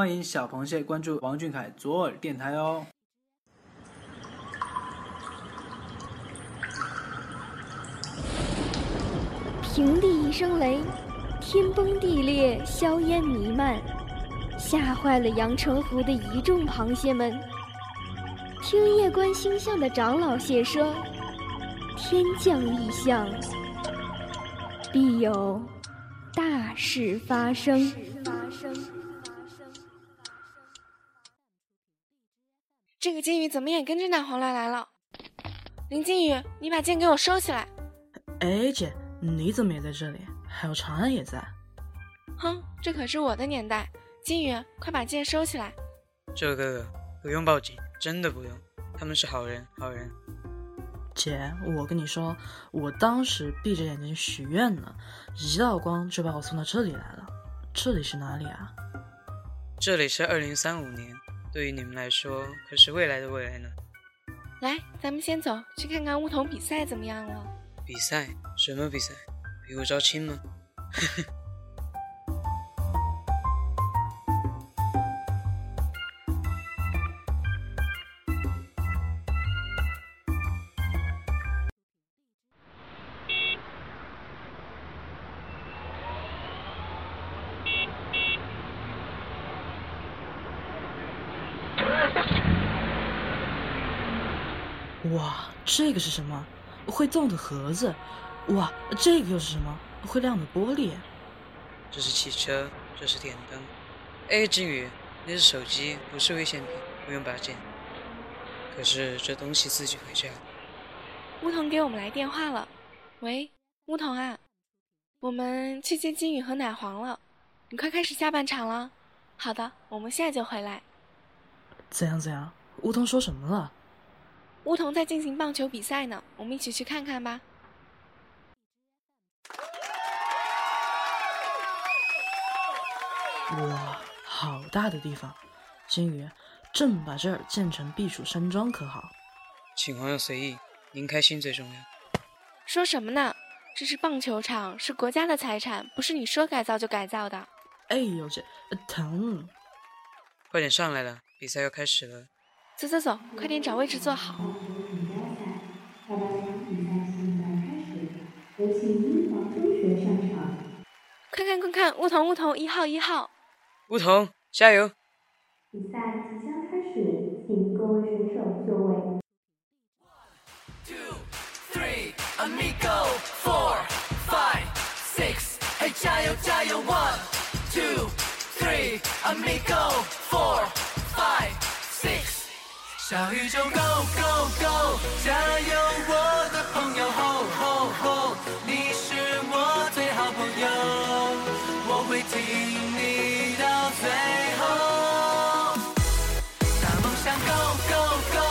欢迎小螃蟹关注王俊凯左耳电台哦。平地一声雷，天崩地裂，硝烟弥漫，吓坏了阳澄湖的一众螃蟹们。听夜观星象的长老蟹说，天降异象，必有大事发生。这个金鱼怎么也跟着奶黄来来了？林金鱼，你把剑给我收起来。哎，姐。你怎么也在这里？还有长安也在。哼，这可是我的年代。金鱼，快把剑收起来。这位哥哥，不用报警，真的不用。他们是好人，好人。姐，我跟你说，我当时闭着眼睛许愿呢，一道光就把我送到这里来了。这里是哪里啊？这里是二零三五年，对于你们来说可是未来的未来呢。来，咱们先走，去看看梧桐比赛怎么样了。比赛？什么比赛？比武招亲吗？哇，这个是什么？会动的盒子。哇，这个又是什么？会亮的玻璃？这是汽车，这是电灯。哎，金宇，那是手机，不是危险品，不用拔剑。可是这东西自己回家。梧桐给我们来电话了，喂，梧桐啊，我们去接金宇和奶黄了，你快开始下半场了。好的，我们现在就回来。怎样怎样？梧桐说什么了？梧桐在进行棒球比赛呢，我们一起去看看吧。哇，好大的地方！金鱼，朕把这儿建成避暑山庄可好？请皇上随意，您开心最重要。说什么呢？这是棒球场，是国家的财产，不是你说改造就改造的。哎呦，这疼！快点上来了，比赛要开始了。走走走，快点找位置坐好。快看快看，梧桐梧桐，一号一号。梧桐，加油！比赛即将开始，请各位选手就位。One, two, three, amigo, four, five, six, 嘿，加油加油！One, two, three, amigo, 小宇宙 go go go 加油我的朋友 ho ho ho 你是我最好朋友我会挺你到最后。大梦想 go go go